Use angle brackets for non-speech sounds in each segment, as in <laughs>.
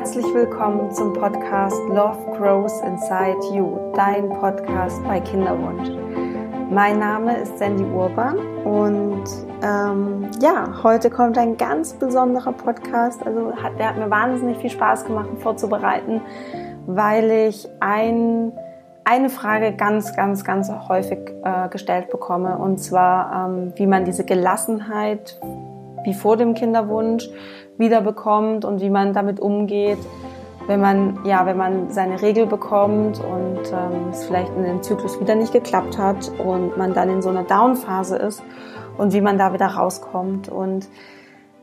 Herzlich willkommen zum Podcast Love Grows Inside You, dein Podcast bei Kinderwunsch. Mein Name ist Sandy Urban und ähm, ja, heute kommt ein ganz besonderer Podcast. Also hat, der hat mir wahnsinnig viel Spaß gemacht, vorzubereiten, weil ich ein, eine Frage ganz, ganz, ganz häufig äh, gestellt bekomme und zwar, ähm, wie man diese Gelassenheit wie vor dem Kinderwunsch wiederbekommt und wie man damit umgeht, wenn man, ja, wenn man seine Regel bekommt und ähm, es vielleicht in dem Zyklus wieder nicht geklappt hat und man dann in so einer Down-Phase ist und wie man da wieder rauskommt. Und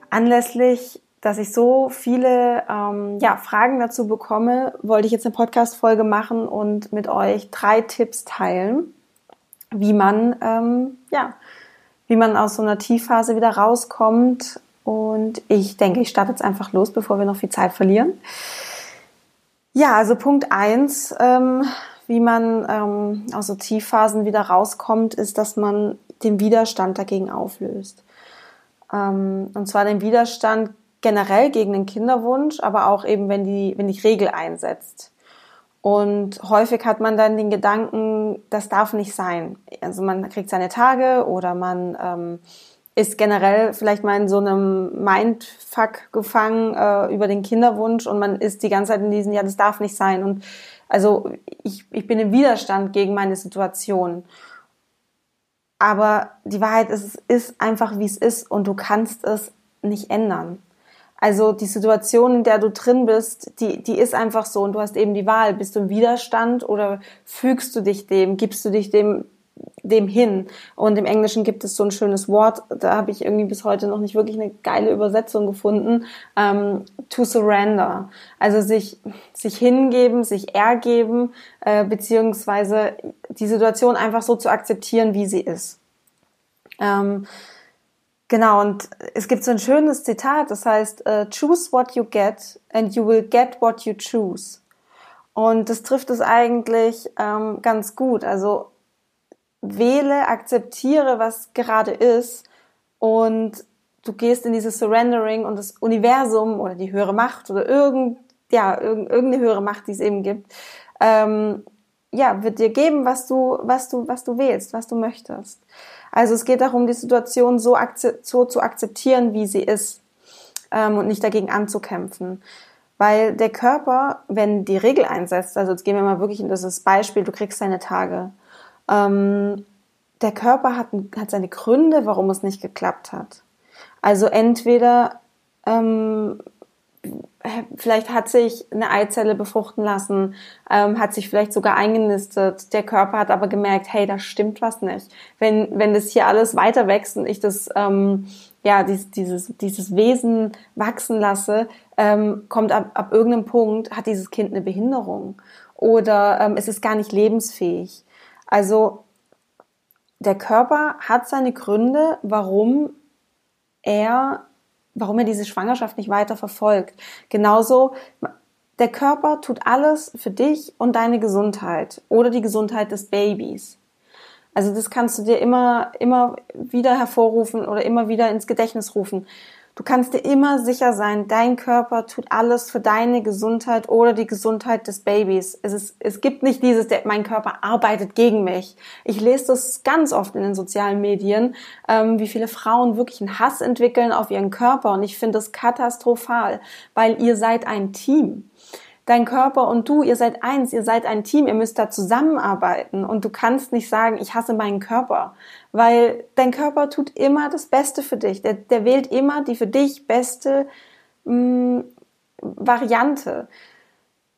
anlässlich, dass ich so viele ähm, ja, Fragen dazu bekomme, wollte ich jetzt eine Podcast-Folge machen und mit euch drei Tipps teilen, wie man, ähm, ja, wie man aus so einer Tiefphase wieder rauskommt und ich denke, ich starte jetzt einfach los, bevor wir noch viel Zeit verlieren. Ja, also Punkt eins, ähm, wie man ähm, aus so Tiefphasen wieder rauskommt, ist, dass man den Widerstand dagegen auflöst. Ähm, und zwar den Widerstand generell gegen den Kinderwunsch, aber auch eben, wenn die, wenn die Regel einsetzt. Und häufig hat man dann den Gedanken, das darf nicht sein. Also man kriegt seine Tage oder man ähm, ist generell vielleicht mal in so einem Mindfuck gefangen äh, über den Kinderwunsch und man ist die ganze Zeit in diesem, ja, das darf nicht sein. Und also ich, ich bin im Widerstand gegen meine Situation. Aber die Wahrheit ist, es ist einfach, wie es ist und du kannst es nicht ändern. Also die Situation, in der du drin bist, die, die ist einfach so und du hast eben die Wahl. Bist du im Widerstand oder fügst du dich dem, gibst du dich dem dem hin. Und im Englischen gibt es so ein schönes Wort, da habe ich irgendwie bis heute noch nicht wirklich eine geile Übersetzung gefunden, ähm, to surrender. Also sich, sich hingeben, sich ergeben, äh, beziehungsweise die Situation einfach so zu akzeptieren, wie sie ist. Ähm, genau, und es gibt so ein schönes Zitat, das heißt, uh, choose what you get and you will get what you choose. Und das trifft es eigentlich ähm, ganz gut. Also wähle, akzeptiere, was gerade ist und du gehst in dieses Surrendering und das Universum oder die höhere Macht oder irgend, ja, irgendeine höhere Macht, die es eben gibt, ähm, ja, wird dir geben, was du, was du, was du wählst, was du möchtest. Also es geht darum, die Situation so, so zu akzeptieren, wie sie ist ähm, und nicht dagegen anzukämpfen. Weil der Körper, wenn die Regel einsetzt, also jetzt gehen wir mal wirklich in dieses Beispiel, du kriegst deine Tage ähm, der Körper hat, hat seine Gründe, warum es nicht geklappt hat. Also entweder ähm, vielleicht hat sich eine Eizelle befruchten lassen, ähm, hat sich vielleicht sogar eingenistet. Der Körper hat aber gemerkt, hey, da stimmt was nicht. Wenn wenn das hier alles weiter wächst und ich das ähm, ja dieses dieses dieses Wesen wachsen lasse, ähm, kommt ab, ab irgendeinem Punkt hat dieses Kind eine Behinderung oder ähm, es ist gar nicht lebensfähig. Also der Körper hat seine Gründe, warum er, warum er diese Schwangerschaft nicht weiter verfolgt. Genauso, der Körper tut alles für dich und deine Gesundheit oder die Gesundheit des Babys. Also das kannst du dir immer, immer wieder hervorrufen oder immer wieder ins Gedächtnis rufen. Du kannst dir immer sicher sein, dein Körper tut alles für deine Gesundheit oder die Gesundheit des Babys. Es, ist, es gibt nicht dieses, der, mein Körper arbeitet gegen mich. Ich lese das ganz oft in den sozialen Medien, ähm, wie viele Frauen wirklich einen Hass entwickeln auf ihren Körper. Und ich finde das katastrophal, weil ihr seid ein Team dein Körper und du, ihr seid eins, ihr seid ein Team, ihr müsst da zusammenarbeiten und du kannst nicht sagen, ich hasse meinen Körper, weil dein Körper tut immer das Beste für dich. Der, der wählt immer die für dich beste mh, mm, Variante.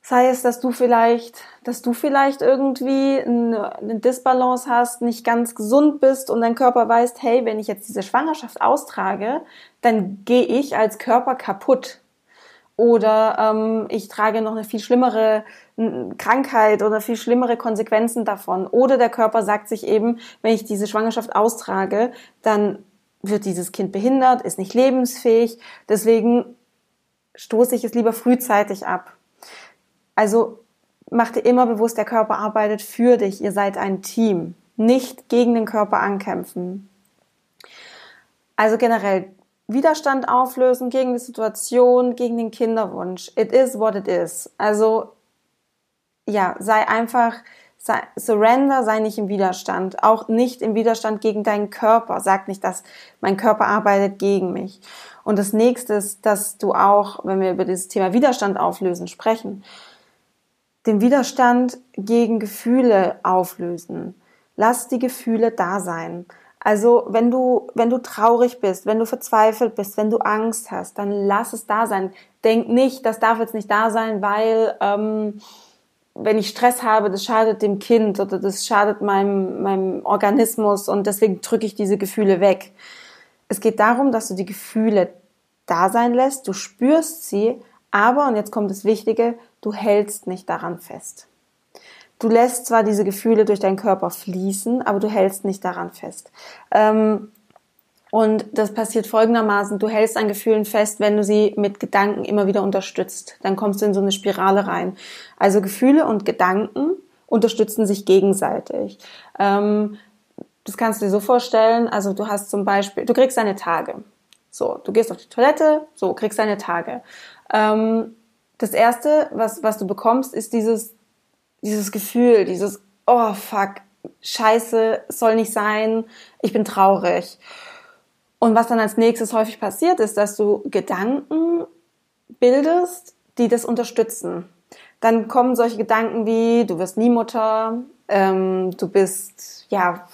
Sei es, dass du vielleicht, dass du vielleicht irgendwie eine, eine Disbalance hast, nicht ganz gesund bist und dein Körper weiß, hey, wenn ich jetzt diese Schwangerschaft austrage, dann gehe ich als Körper kaputt oder ähm, ich trage noch eine viel schlimmere Krankheit oder viel schlimmere Konsequenzen davon. Oder der Körper sagt sich eben, wenn ich diese Schwangerschaft austrage, dann wird dieses Kind behindert, ist nicht lebensfähig. Deswegen stoße ich es lieber frühzeitig ab. Also mach dir immer bewusst, der Körper arbeitet für dich. Ihr seid ein Team. Nicht gegen den Körper ankämpfen. Also generell Widerstand auflösen gegen die Situation, gegen den Kinderwunsch. It is what it is. Also, ja, sei einfach, sei, surrender, sei nicht im Widerstand. Auch nicht im Widerstand gegen deinen Körper. Sag nicht, dass mein Körper arbeitet gegen mich. Und das nächste ist, dass du auch, wenn wir über dieses Thema Widerstand auflösen sprechen, den Widerstand gegen Gefühle auflösen. Lass die Gefühle da sein. Also wenn du, wenn du traurig bist, wenn du verzweifelt bist, wenn du Angst hast, dann lass es da sein. Denk nicht, das darf jetzt nicht da sein, weil ähm, wenn ich Stress habe, das schadet dem Kind oder das schadet meinem, meinem Organismus und deswegen drücke ich diese Gefühle weg. Es geht darum, dass du die Gefühle da sein lässt, du spürst sie, aber, und jetzt kommt das Wichtige, du hältst nicht daran fest. Du lässt zwar diese Gefühle durch deinen Körper fließen, aber du hältst nicht daran fest. Ähm, und das passiert folgendermaßen, du hältst an Gefühlen fest, wenn du sie mit Gedanken immer wieder unterstützt. Dann kommst du in so eine Spirale rein. Also Gefühle und Gedanken unterstützen sich gegenseitig. Ähm, das kannst du dir so vorstellen, also du hast zum Beispiel, du kriegst deine Tage. So, du gehst auf die Toilette, so, kriegst deine Tage. Ähm, das erste, was, was du bekommst, ist dieses, dieses Gefühl, dieses, oh fuck, scheiße, soll nicht sein, ich bin traurig. Und was dann als nächstes häufig passiert, ist, dass du Gedanken bildest, die das unterstützen. Dann kommen solche Gedanken wie, du wirst nie Mutter, ähm, du bist, ja,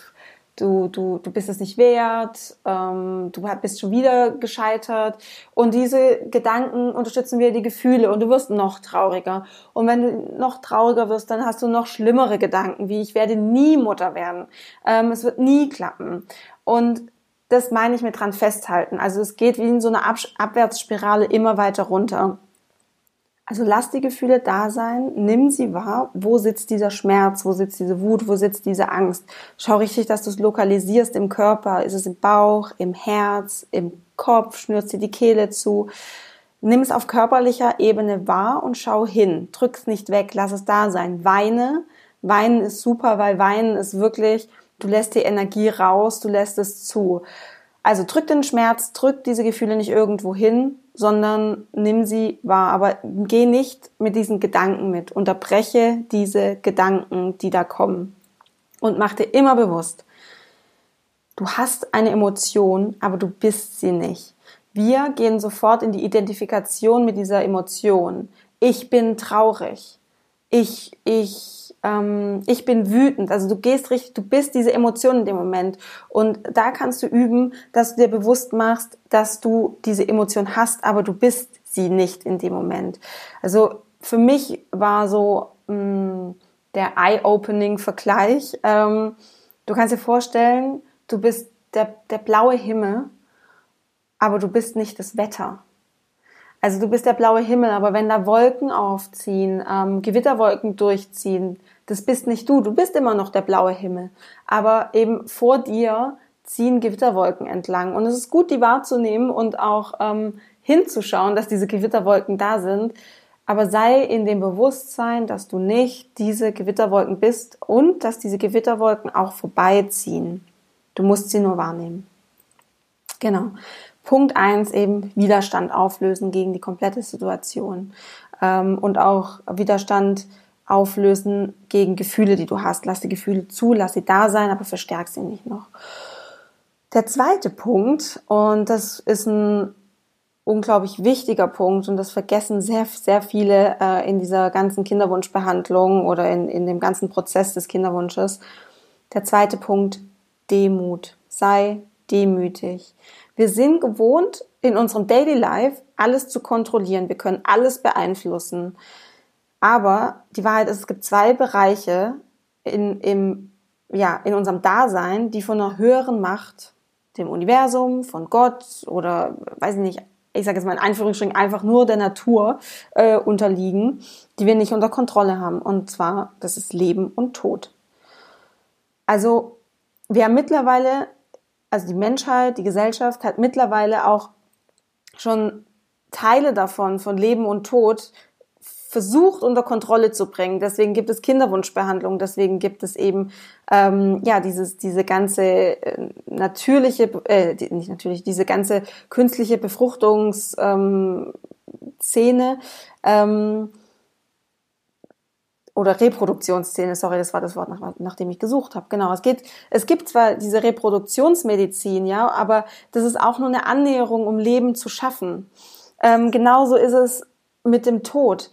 du, du, du bist es nicht wert, ähm, du bist schon wieder gescheitert. Und diese Gedanken unterstützen wieder die Gefühle und du wirst noch trauriger. Und wenn du noch trauriger wirst, dann hast du noch schlimmere Gedanken, wie ich werde nie Mutter werden. Ähm, es wird nie klappen. Und das meine ich mit dran festhalten. Also es geht wie in so einer Ab Abwärtsspirale immer weiter runter. Also lass die Gefühle da sein, nimm sie wahr. Wo sitzt dieser Schmerz? Wo sitzt diese Wut? Wo sitzt diese Angst? Schau richtig, dass du es lokalisierst im Körper. Ist es im Bauch, im Herz, im Kopf? Schnürst dir die Kehle zu? Nimm es auf körperlicher Ebene wahr und schau hin. Drück es nicht weg, lass es da sein. Weine. Weinen ist super, weil Weinen ist wirklich, du lässt die Energie raus, du lässt es zu. Also drück den Schmerz, drück diese Gefühle nicht irgendwo hin, sondern nimm sie wahr. Aber geh nicht mit diesen Gedanken mit. Unterbreche diese Gedanken, die da kommen. Und mach dir immer bewusst, du hast eine Emotion, aber du bist sie nicht. Wir gehen sofort in die Identifikation mit dieser Emotion. Ich bin traurig. Ich, ich ähm, ich bin wütend. Also du gehst richtig, du bist diese Emotion in dem Moment. Und da kannst du üben, dass du dir bewusst machst, dass du diese Emotion hast, aber du bist sie nicht in dem Moment. Also für mich war so mh, mm, der Eye-Opening-Vergleich. Ähm, du kannst dir vorstellen, du bist der, der blaue Himmel, aber du bist nicht das Wetter. Also du bist der blaue Himmel, aber wenn da Wolken aufziehen, ähm, Gewitterwolken durchziehen, das bist nicht du. Du bist immer noch der blaue Himmel. Aber eben vor dir ziehen Gewitterwolken entlang. Und es ist gut, die wahrzunehmen und auch ähm, hinzuschauen, dass diese Gewitterwolken da sind. Aber sei in dem Bewusstsein, dass du nicht diese Gewitterwolken bist und dass diese Gewitterwolken auch vorbeiziehen. Du musst sie nur wahrnehmen. Genau. Punkt eins eben Widerstand auflösen gegen die komplette Situation ähm, und auch Widerstand auflösen gegen Gefühle, die du hast. Lass die Gefühle zu, lass sie da sein, aber verstärk sie nicht noch. Der zweite Punkt, und das ist ein unglaublich wichtiger Punkt und das vergessen sehr, sehr viele äh, in dieser ganzen Kinderwunschbehandlung oder in, in dem ganzen Prozess des Kinderwunsches. Der zweite Punkt, Demut. Sei demütig. Wir sind gewohnt, in unserem Daily Life alles zu kontrollieren. Wir können alles beeinflussen. Aber die Wahrheit ist, es gibt zwei Bereiche in, im, ja, in unserem Dasein, die von einer höheren Macht, dem Universum, von Gott oder weiß ich nicht, ich sage jetzt mal in Einführungsstrichen einfach nur der Natur äh, unterliegen, die wir nicht unter Kontrolle haben. Und zwar, das ist Leben und Tod. Also wir haben mittlerweile, also die Menschheit, die Gesellschaft hat mittlerweile auch schon Teile davon, von Leben und Tod, versucht unter Kontrolle zu bringen. Deswegen gibt es Kinderwunschbehandlung, deswegen gibt es eben ähm, ja dieses diese ganze äh, natürliche, äh, nicht natürlich diese ganze künstliche Befruchtungsszene. Ähm, ähm, oder Reproduktionsszene, sorry, das war das Wort, nach, nach dem ich gesucht habe. Genau, es geht, es gibt zwar diese Reproduktionsmedizin, ja, aber das ist auch nur eine Annäherung, um Leben zu schaffen. Ähm, genauso ist es mit dem Tod.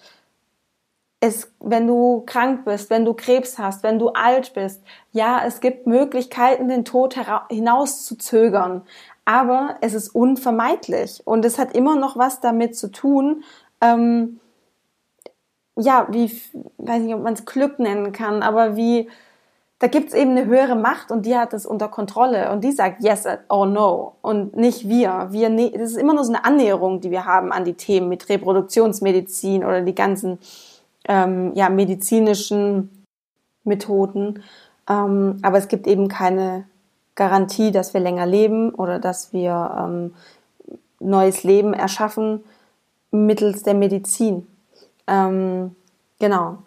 Es, wenn du krank bist, wenn du Krebs hast, wenn du alt bist, ja, es gibt Möglichkeiten, den Tod hinaus zu zögern, aber es ist unvermeidlich und es hat immer noch was damit zu tun, ähm, ja, wie, weiß nicht, ob man es Glück nennen kann, aber wie, da gibt's eben eine höhere Macht und die hat es unter Kontrolle und die sagt yes or no und nicht wir. Wir, ne das ist immer nur so eine Annäherung, die wir haben an die Themen mit Reproduktionsmedizin oder die ganzen ähm, ja, medizinischen Methoden. Ähm, aber es gibt eben keine Garantie, dass wir länger leben oder dass wir ähm, neues Leben erschaffen mittels der Medizin. Ähm, genau.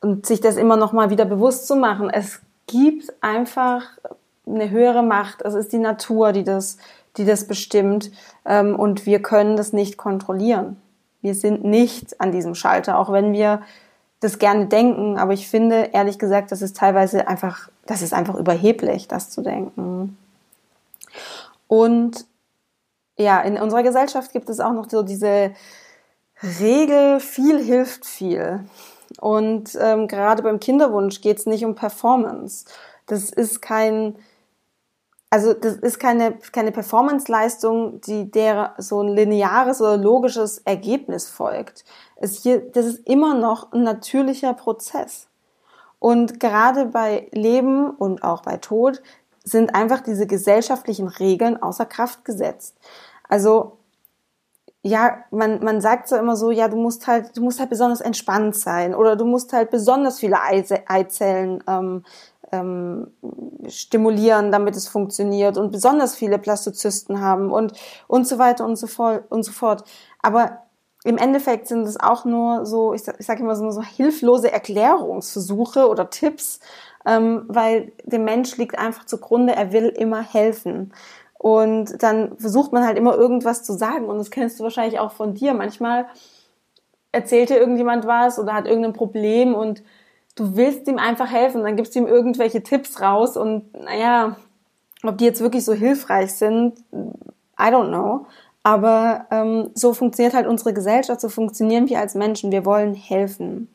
Und sich das immer noch mal wieder bewusst zu machen. Es gibt einfach eine höhere Macht. Es ist die Natur, die das, die das bestimmt. Ähm, und wir können das nicht kontrollieren. Wir sind nicht an diesem Schalter, auch wenn wir das gerne denken. Aber ich finde, ehrlich gesagt, das ist teilweise einfach, das ist einfach überheblich, das zu denken. Und ja, in unserer Gesellschaft gibt es auch noch so diese, Regel, viel hilft viel. Und ähm, gerade beim Kinderwunsch geht es nicht um Performance. Das ist kein, also das ist keine, keine Performance-Leistung, die der so ein lineares oder logisches Ergebnis folgt. Es hier, das ist immer noch ein natürlicher Prozess. Und gerade bei Leben und auch bei Tod sind einfach diese gesellschaftlichen Regeln außer Kraft gesetzt. Also ja, man, man sagt so immer so, ja, du musst halt, du musst halt besonders entspannt sein oder du musst halt besonders viele Eizellen ähm, ähm, stimulieren, damit es funktioniert und besonders viele Plastozysten haben und und so weiter und so fort und so fort. Aber im Endeffekt sind es auch nur so, ich, ich sage immer so, so hilflose Erklärungsversuche oder Tipps, ähm, weil dem Mensch liegt einfach zugrunde, er will immer helfen. Und dann versucht man halt immer irgendwas zu sagen. Und das kennst du wahrscheinlich auch von dir. Manchmal erzählt dir irgendjemand was oder hat irgendein Problem und du willst ihm einfach helfen. Dann gibst du ihm irgendwelche Tipps raus und naja, ob die jetzt wirklich so hilfreich sind, I don't know. Aber ähm, so funktioniert halt unsere Gesellschaft, so funktionieren wir als Menschen. Wir wollen helfen.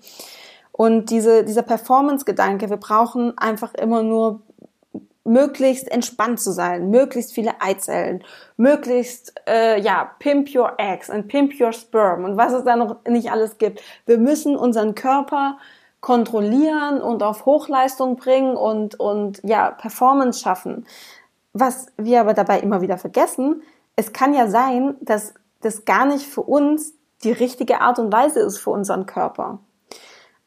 Und diese, dieser Performance-Gedanke, wir brauchen einfach immer nur möglichst entspannt zu sein, möglichst viele Eizellen, möglichst äh, ja pimp your eggs and pimp your sperm und was es da noch nicht alles gibt. Wir müssen unseren Körper kontrollieren und auf Hochleistung bringen und und ja Performance schaffen. Was wir aber dabei immer wieder vergessen, es kann ja sein, dass das gar nicht für uns die richtige Art und Weise ist für unseren Körper.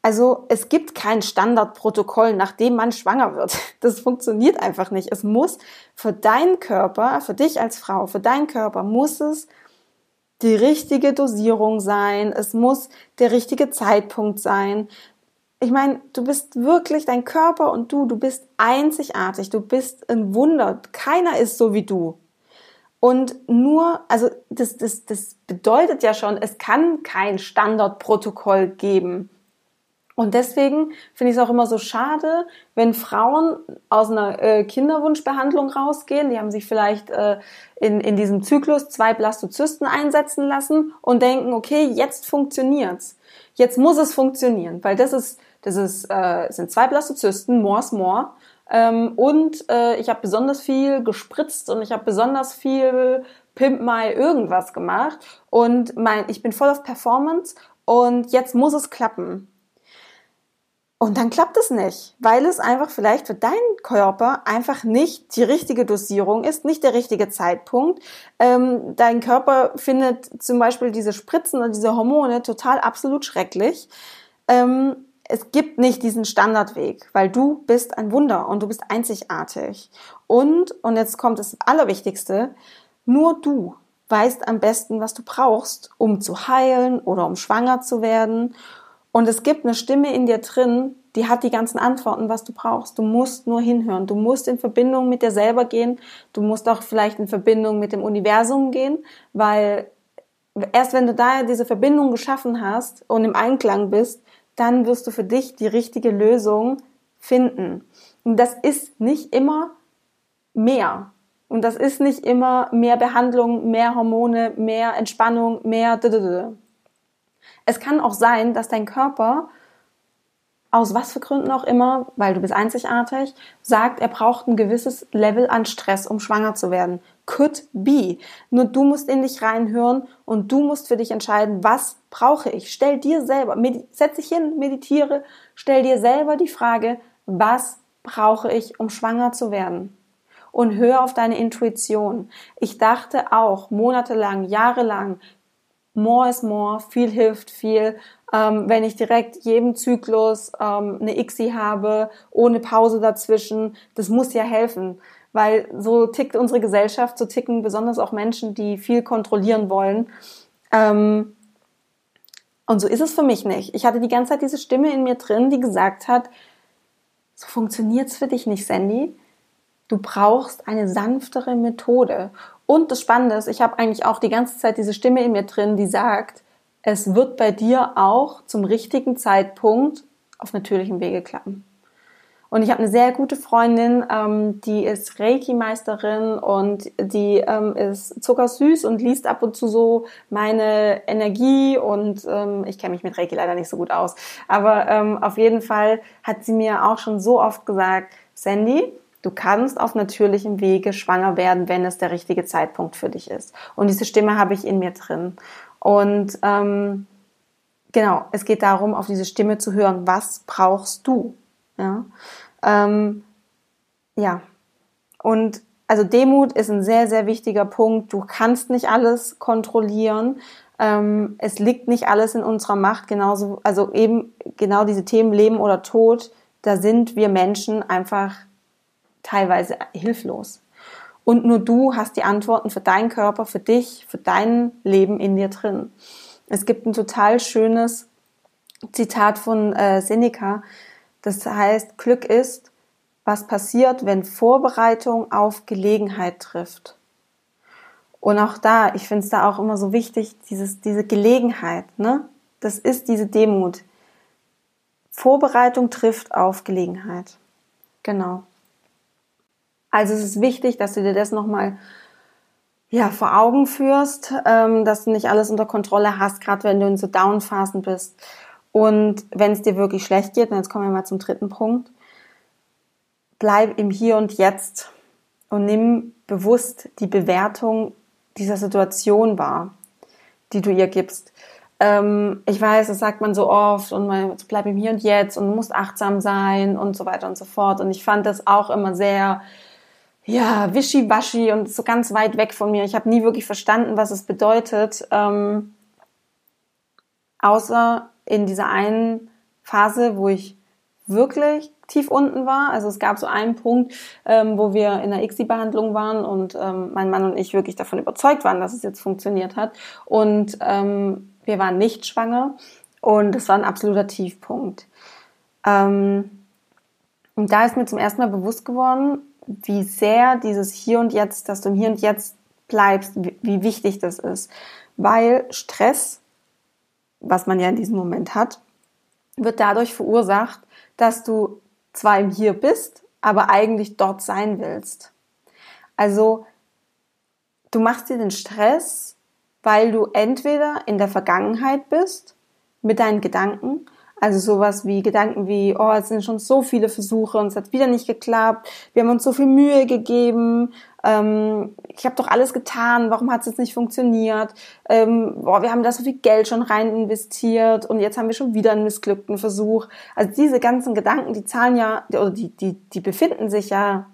Also es gibt kein Standardprotokoll, nach dem man schwanger wird. <laughs> Das funktioniert einfach nicht. Es muss für deinen Körper, für dich als Frau, für deinen Körper muss es die richtige Dosierung sein. Es muss der richtige Zeitpunkt sein. Ich meine, du bist wirklich dein Körper und du, du bist einzigartig. Du bist ein Wunder. Keiner ist so wie du. Und nur, also das, das, das bedeutet ja schon, es kann kein Standardprotokoll geben und deswegen finde ich es auch immer so schade, wenn Frauen aus einer äh, Kinderwunschbehandlung rausgehen, die haben sich vielleicht äh, in, in diesem Zyklus zwei Blastozysten einsetzen lassen und denken, okay, jetzt funktioniert's. Jetzt muss es funktionieren, weil das ist, das ist, äh, sind zwei Blastozysten, more is more. Ähm, und äh, ich habe besonders viel gespritzt und ich habe besonders viel Pimp My irgendwas gemacht und mein, ich bin voll auf Performance und jetzt muss es klappen. Und dann klappt es nicht, weil es einfach vielleicht für deinen Körper einfach nicht die richtige Dosierung ist, nicht der richtige Zeitpunkt. Ähm, dein Körper findet zum Beispiel diese Spritzen und diese Hormone total absolut schrecklich. Ähm, es gibt nicht diesen Standardweg, weil du bist ein Wunder und du bist einzigartig. Und, und jetzt kommt das Allerwichtigste, nur du weißt am besten, was du brauchst, um zu heilen oder um schwanger zu werden Und es gibt eine Stimme in dir drin, die hat die ganzen Antworten, was du brauchst. Du musst nur hinhören. Du musst in Verbindung mit dir selber gehen. Du musst auch vielleicht in Verbindung mit dem Universum gehen, weil erst wenn du da diese Verbindung geschaffen hast und im Einklang bist, dann wirst du für dich die richtige Lösung finden. Und das ist nicht immer mehr. Und das ist nicht immer mehr Behandlung, mehr Hormone, mehr Entspannung, mehr. Es kann auch sein, dass dein Körper aus was für Gründen auch immer, weil du bist einzigartig, sagt, er braucht ein gewisses Level an Stress, um schwanger zu werden. Could be. Nur du musst in dich reinhören und du musst für dich entscheiden, was brauche ich. Stell dir selber, setz dich hin, meditiere, stell dir selber die Frage, was brauche ich, um schwanger zu werden? Und hör auf deine Intuition. Ich dachte auch monatelang, jahrelang, more is more, viel hilft viel. Ähm, wenn ich direkt jedem Zyklus ähm, eine ICSI habe, ohne Pause dazwischen, das muss ja helfen. Weil so tickt unsere Gesellschaft, so ticken besonders auch Menschen, die viel kontrollieren wollen. Ähm, und so ist es für mich nicht. Ich hatte die ganze Zeit diese Stimme in mir drin, die gesagt hat, so funktioniert's für dich nicht, Sandy. Du brauchst eine sanftere Methode. Und das Spannende ist, ich habe eigentlich auch die ganze Zeit diese Stimme in mir drin, die sagt, es wird bei dir auch zum richtigen Zeitpunkt auf natürlichem Wege klappen. Und ich habe eine sehr gute Freundin, ähm, die ist Reiki-Meisterin und die ähm, ist zuckersüß und liest ab und zu so meine Energie und ähm, ich kenne mich mit Reiki leider nicht so gut aus. Aber ähm, auf jeden Fall hat sie mir auch schon so oft gesagt, Sandy, Du kannst auf natürlichem Wege schwanger werden, wenn es der richtige Zeitpunkt für dich ist. Und diese Stimme habe ich in mir drin. Und ähm, genau, es geht darum, auf diese Stimme zu hören. Was brauchst du? Ja, ähm, ja. Und also Demut ist ein sehr, sehr wichtiger Punkt. Du kannst nicht alles kontrollieren. Ähm, es liegt nicht alles in unserer Macht. Genauso, also eben genau diese Themen Leben oder Tod. Da sind wir Menschen einfach teilweise hilflos. Und nur du hast die Antworten für deinen Körper, für dich, für dein Leben in dir drin. Es gibt ein total schönes Zitat von äh, Seneca, das heißt, Glück ist, was passiert, wenn Vorbereitung auf Gelegenheit trifft. Und auch da, ich finde es da auch immer so wichtig, dieses, diese Gelegenheit, ne? Das ist diese Demut. Vorbereitung trifft auf Gelegenheit. Genau. Also es ist wichtig, dass du dir das nochmal ja, vor Augen führst, ähm, dass du nicht alles unter Kontrolle hast, gerade wenn du in so Downphasen bist. Und wenn es dir wirklich schlecht geht, und jetzt kommen wir mal zum dritten Punkt, bleib im Hier und Jetzt und nimm bewusst die Bewertung dieser Situation wahr, die du ihr gibst. Ähm, ich weiß, das sagt man so oft und man bleib im Hier und Jetzt und muss achtsam sein und so weiter und so fort. Und ich fand das auch immer sehr ja, wischiwaschi und so ganz weit weg von mir. Ich habe nie wirklich verstanden, was es bedeutet. Ähm, außer in dieser einen Phase, wo ich wirklich tief unten war. Also es gab so einen Punkt, ähm, wo wir in der ICSI-Behandlung waren und ähm, mein Mann und ich wirklich davon überzeugt waren, dass es jetzt funktioniert hat. Und ähm, wir waren nicht schwanger und es war ein absoluter Tiefpunkt. Ähm, und da ist mir zum ersten Mal bewusst geworden, wie sehr dieses Hier und Jetzt, dass du im Hier und Jetzt bleibst, wie, wichtig das ist. Weil Stress, was man ja in diesem Moment hat, wird dadurch verursacht, dass du zwar im Hier bist, aber eigentlich dort sein willst. Also du machst dir den Stress, weil du entweder in der Vergangenheit bist mit deinen Gedanken also sowas wie Gedanken wie, oh, es sind schon so viele Versuche und es hat wieder nicht geklappt, wir haben uns so viel Mühe gegeben, ähm, ich habe doch alles getan, warum hat es jetzt nicht funktioniert? Ähm, boah, wir haben da so viel Geld schon rein investiert und jetzt haben wir schon wieder einen missglückten Versuch. Also diese ganzen Gedanken, die zahlen ja, oder die, die, die befinden sich ja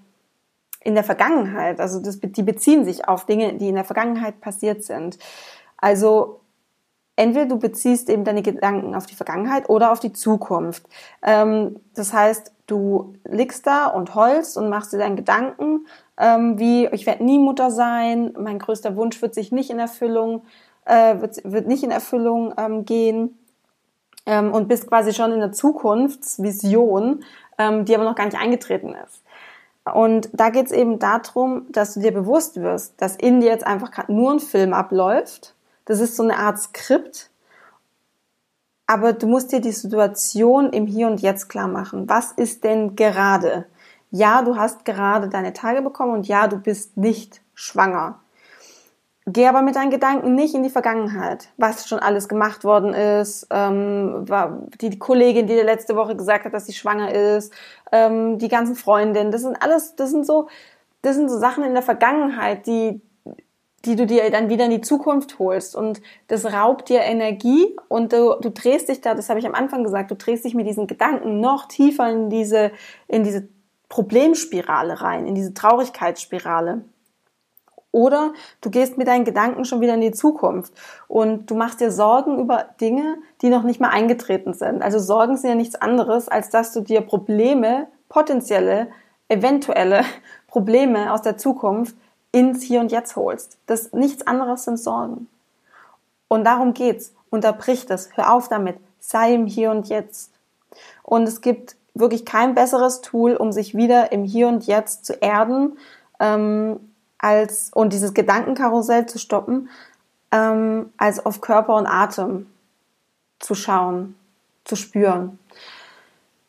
in der Vergangenheit. Also das, die beziehen sich auf Dinge, die in der Vergangenheit passiert sind. Also entweder du beziehst eben deine Gedanken auf die Vergangenheit oder auf die Zukunft. Ähm, das heißt, du liegst da und heulst und machst dir deinen Gedanken, ähm, wie ich werde nie Mutter sein, mein größter Wunsch wird sich nicht in Erfüllung, äh, wird, wird nicht in Erfüllung ähm, gehen. ähm, und bist quasi schon in der Zukunftsvision, ähm, die aber noch gar nicht eingetreten ist. Und da geht es eben darum, dass du dir bewusst wirst, dass in dir jetzt einfach nur ein Film abläuft. Das ist so eine Art Skript. Aber du musst dir die Situation im Hier und Jetzt klar machen. Was ist denn gerade? Ja, du hast gerade deine Tage bekommen und ja, du bist nicht schwanger. Geh aber mit deinen Gedanken nicht in die Vergangenheit, was schon alles gemacht worden ist, ähm, war die Kollegin, die dir letzte Woche gesagt hat, dass sie schwanger ist, ähm, die ganzen Freundinnen, das sind alles, das sind so, das sind so Sachen in der Vergangenheit, die, die du dir dann wieder in die Zukunft holst und das raubt dir Energie und du, du drehst dich da, das habe ich am Anfang gesagt, du drehst dich mit diesen Gedanken noch tiefer in diese, in diese Problemspirale rein, in diese Traurigkeitsspirale. Oder du gehst mit deinen Gedanken schon wieder in die Zukunft und du machst dir Sorgen über Dinge, die noch nicht mal eingetreten sind. Also Sorgen sind ja nichts anderes, als dass du dir Probleme, potenzielle, eventuelle <laughs> Probleme aus der Zukunft ins Hier und Jetzt holst. Das nichts anderes sind Sorgen. Und darum geht's. Unterbrich das. Hör auf damit. Sei im Hier und Jetzt. Und es gibt wirklich kein besseres Tool, um sich wieder im Hier und Jetzt zu erden, ähm, als und dieses Gedankenkarussell zu stoppen, ähm, als auf Körper und Atem zu schauen, zu spüren.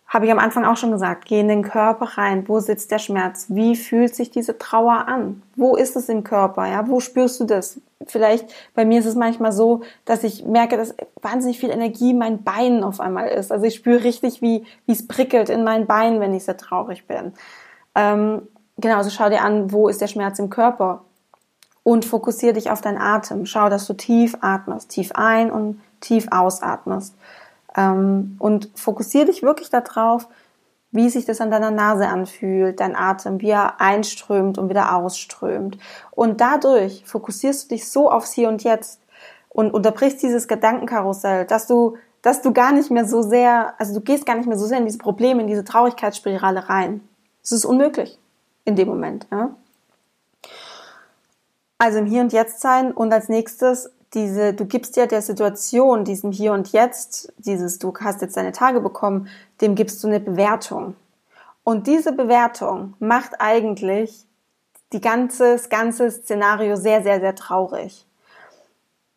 Habe ich am Anfang auch schon gesagt, geh in den Körper rein. Wo sitzt der Schmerz? Wie fühlt sich diese Trauer an? Wo ist es im Körper? Ja, wo spürst du das? Vielleicht bei mir ist es manchmal so, dass ich merke, dass wahnsinnig viel Energie in meinen Beinen auf einmal ist. Also ich spüre richtig, wie wie es prickelt in meinen Beinen, wenn ich sehr traurig bin. Ähm, genau, also schau dir an, wo ist der Schmerz im Körper und fokussiere dich auf deinen Atem. Schau, dass du tief atmest, tief ein und tief ausatmest. Ähm, und fokussiere dich wirklich darauf, wie sich das an deiner Nase anfühlt, dein Atem, wie er einströmt und wieder ausströmt. Und dadurch fokussierst du dich so aufs Hier und Jetzt und unterbrichst dieses Gedankenkarussell, dass du, dass du gar nicht mehr so sehr, also du gehst gar nicht mehr so sehr in diese Probleme, in diese Traurigkeitsspirale rein. Es ist unmöglich in dem Moment. Ja? Also im Hier und Jetzt sein und als nächstes diese, du gibst ja der Situation, diesem Hier und Jetzt, dieses, du hast jetzt deine Tage bekommen, dem gibst du eine Bewertung. Und diese Bewertung macht eigentlich die ganze, das ganze Szenario sehr, sehr, sehr traurig.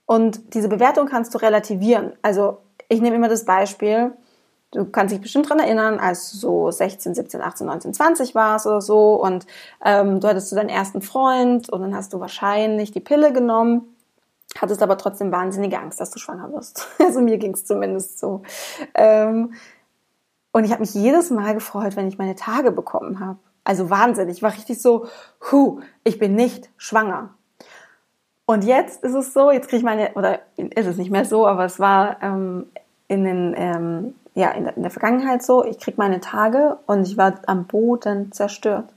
Und diese Bewertung kannst du relativieren. Also ich nehme immer das Beispiel, du kannst dich bestimmt dran erinnern, als du so 16, 17, 18, 19, 20 warst oder so und ähm, du hattest so deinen ersten Freund und dann hast du wahrscheinlich die Pille genommen, hattest aber trotzdem wahnsinnige Angst, dass du schwanger wirst. <laughs> Also mir ging es zumindest so. Ähm, und ich habe mich jedes Mal gefreut, wenn ich meine Tage bekommen habe. Also wahnsinnig. Ich war richtig so, hu, ich bin nicht schwanger. Und jetzt ist es so, jetzt kriege ich meine, oder ist es nicht mehr so, aber es war ähm, in den ähm, ja, in der, in der Vergangenheit so, ich krieg meine Tage und ich war am Boden zerstört.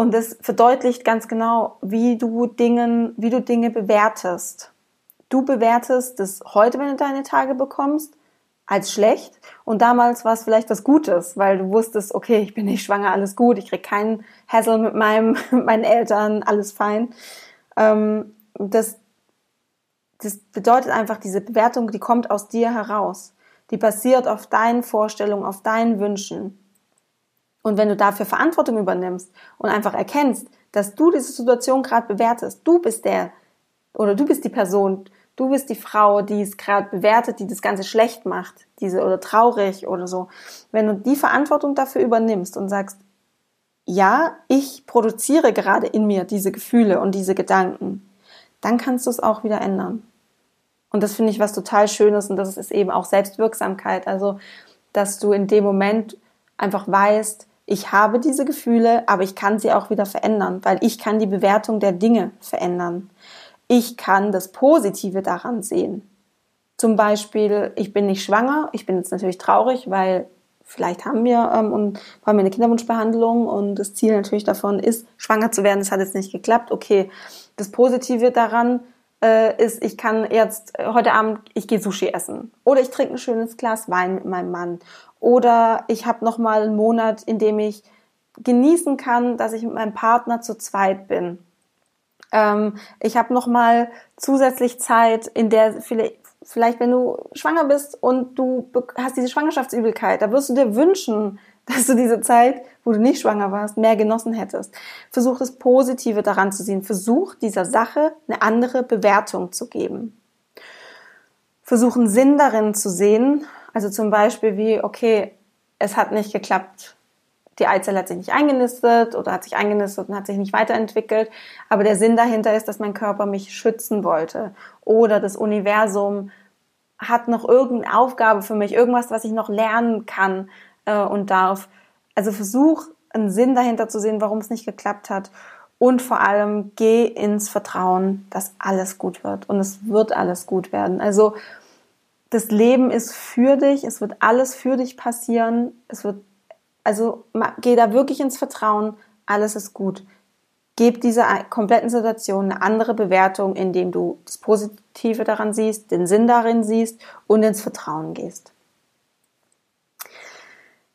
Und das verdeutlicht ganz genau, wie du Dingen, wie du Dinge bewertest. Du bewertest das heute, wenn du deine Tage bekommst, als schlecht. Und damals war es vielleicht was Gutes, weil du wusstest, okay, ich bin nicht schwanger, alles gut, ich krieg keinen Hassel mit meinem, <laughs> meinen Eltern, alles fein. Ähm, das, das bedeutet einfach, diese Bewertung, die kommt aus dir heraus die basiert auf deinen Vorstellungen, auf deinen Wünschen. Und wenn du dafür Verantwortung übernimmst und einfach erkennst, dass du diese Situation gerade bewertest, du bist der oder du bist die Person, du bist die Frau, die es gerade bewertet, die das Ganze schlecht macht, diese oder traurig oder so. Wenn du die Verantwortung dafür übernimmst und sagst, ja, ich produziere gerade in mir diese Gefühle und diese Gedanken, dann kannst du es auch wieder ändern. Und das finde ich was total Schönes und das ist eben auch Selbstwirksamkeit. Also, dass du in dem Moment einfach weißt, ich habe diese Gefühle, aber ich kann sie auch wieder verändern, weil ich kann die Bewertung der Dinge verändern. Ich kann das Positive daran sehen. Zum Beispiel, ich bin nicht schwanger, ich bin jetzt natürlich traurig, weil vielleicht haben wir ähm, und haben wir eine Kinderwunschbehandlung und das Ziel natürlich davon ist, schwanger zu werden. Das hat jetzt nicht geklappt. Okay, das Positive daran äh, ist, ich kann jetzt äh, heute Abend, ich gehe Sushi essen oder ich trinke ein schönes Glas Wein mit meinem Mann oder ich habe noch mal einen Monat, in dem ich genießen kann, dass ich mit meinem Partner zu zweit bin. Ähm, ich habe noch mal zusätzlich Zeit, in der vielleicht wenn du schwanger bist und du hast diese Schwangerschaftsübelkeit, da wirst du dir wünschen, <laughs> dass du diese Zeit, wo du nicht schwanger warst, mehr genossen hättest. Versuch das Positive daran zu sehen. Versuch dieser Sache eine andere Bewertung zu geben. Versuch einen Sinn darin zu sehen. Also zum Beispiel wie, okay, es hat nicht geklappt. Die Eizelle hat sich nicht eingenistet oder hat sich eingenistet und hat sich nicht weiterentwickelt. Aber der Sinn dahinter ist, dass mein Körper mich schützen wollte. Oder das Universum hat noch irgendeine Aufgabe für mich, irgendwas, was ich noch lernen kann äh, und darf. Also versuch einen Sinn dahinter zu sehen, warum es nicht geklappt hat. Und vor allem geh ins Vertrauen, dass alles gut wird. Und es wird alles gut werden. Also das Leben ist für dich, es wird alles für dich passieren. Es wird, also geh da wirklich ins Vertrauen, alles ist gut. Gib dieser kompletten Situation eine andere Bewertung, indem du das Positive daran siehst, den Sinn darin siehst und ins Vertrauen gehst.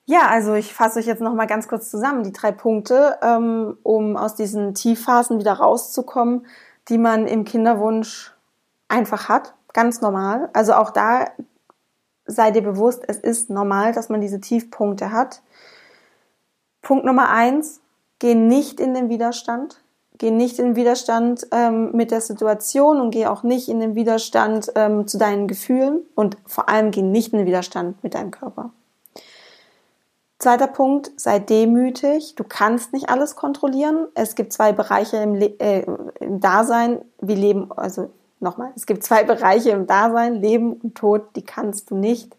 Ja, also ich fasse euch jetzt noch mal ganz kurz zusammen die drei Punkte, ähm, um aus diesen Tiefphasen wieder rauszukommen, die man im Kinderwunsch einfach hat, ganz normal. Also auch da sei dir bewusst, es ist normal, dass man diese Tiefpunkte hat. Punkt Nummer eins: Geh nicht in den Widerstand. Geh nicht in den Widerstand ähm, mit der Situation und geh auch nicht in den Widerstand ähm, zu deinen Gefühlen und vor allem geh nicht in den Widerstand mit deinem Körper. Zweiter Punkt, sei demütig. Du kannst nicht alles kontrollieren. Es gibt zwei Bereiche im, Le äh, im Dasein, wie Leben, also nochmal, es gibt zwei Bereiche im Dasein, Leben und Tod, die kannst du nicht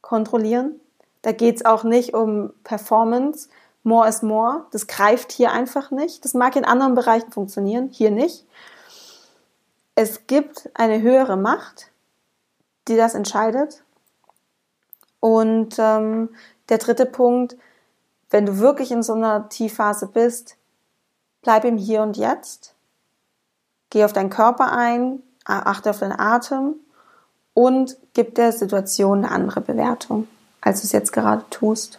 kontrollieren. Da geht es auch nicht um Performance. More is more. Das greift hier einfach nicht. Das mag in anderen Bereichen funktionieren, hier nicht. Es gibt eine höhere Macht, die das entscheidet. Und ähm, der dritte Punkt, wenn du wirklich in so einer Tiefphase bist, bleib im Hier und Jetzt. Geh auf deinen Körper ein, achte auf deinen Atem und gib der Situation eine andere Bewertung, als du es jetzt gerade tust.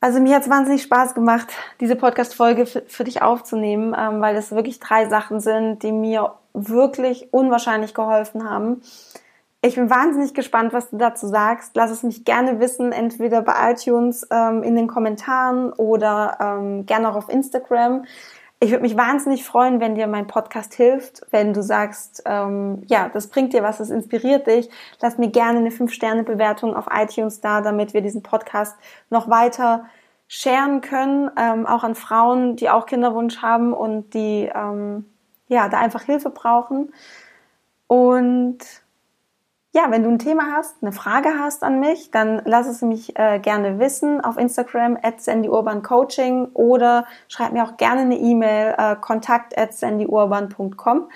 Also mir hat es wahnsinnig Spaß gemacht, diese Podcast-Folge für, dich aufzunehmen, ähm, weil es wirklich drei Sachen sind, die mir wirklich unwahrscheinlich geholfen haben. Ich bin wahnsinnig gespannt, was du dazu sagst. Lass es mich gerne wissen, entweder bei iTunes ähm, in den Kommentaren oder ähm, gerne auch auf Instagram. Ich würde mich wahnsinnig freuen, wenn dir mein Podcast hilft, wenn du sagst, ähm, ja, das bringt dir was, das inspiriert dich. Lass mir gerne eine 5-Sterne-Bewertung auf iTunes da, damit wir diesen Podcast noch weiter scheren können, ähm, auch an Frauen, die auch Kinderwunsch haben und die ähm, ja da einfach Hilfe brauchen. Und ja, wenn du ein Thema hast, eine Frage hast an mich, dann lass es mich äh, gerne wissen auf Instagram at sandyurbancoaching oder schreib mir auch gerne eine E-Mail äh, kontakt at sandyurban.com.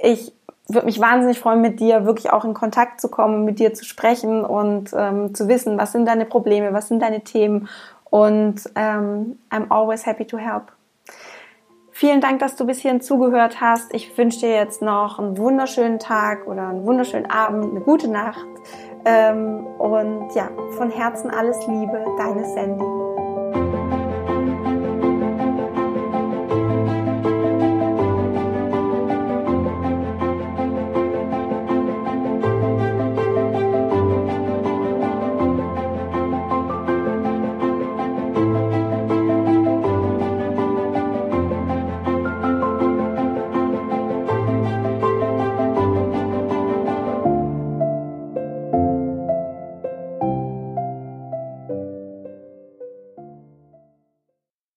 Ich würde mich wahnsinnig freuen, mit dir wirklich auch in Kontakt zu kommen, mit dir zu sprechen und ähm, zu wissen, was sind deine Probleme, was sind deine Themen und ähm, I'm always happy to help. Vielen Dank, dass du bis hierhin zugehört hast. Ich wünsche dir jetzt noch einen wunderschönen Tag oder einen wunderschönen Abend, eine gute Nacht. Ähm, und ja, von Herzen alles Liebe, deine Sandy.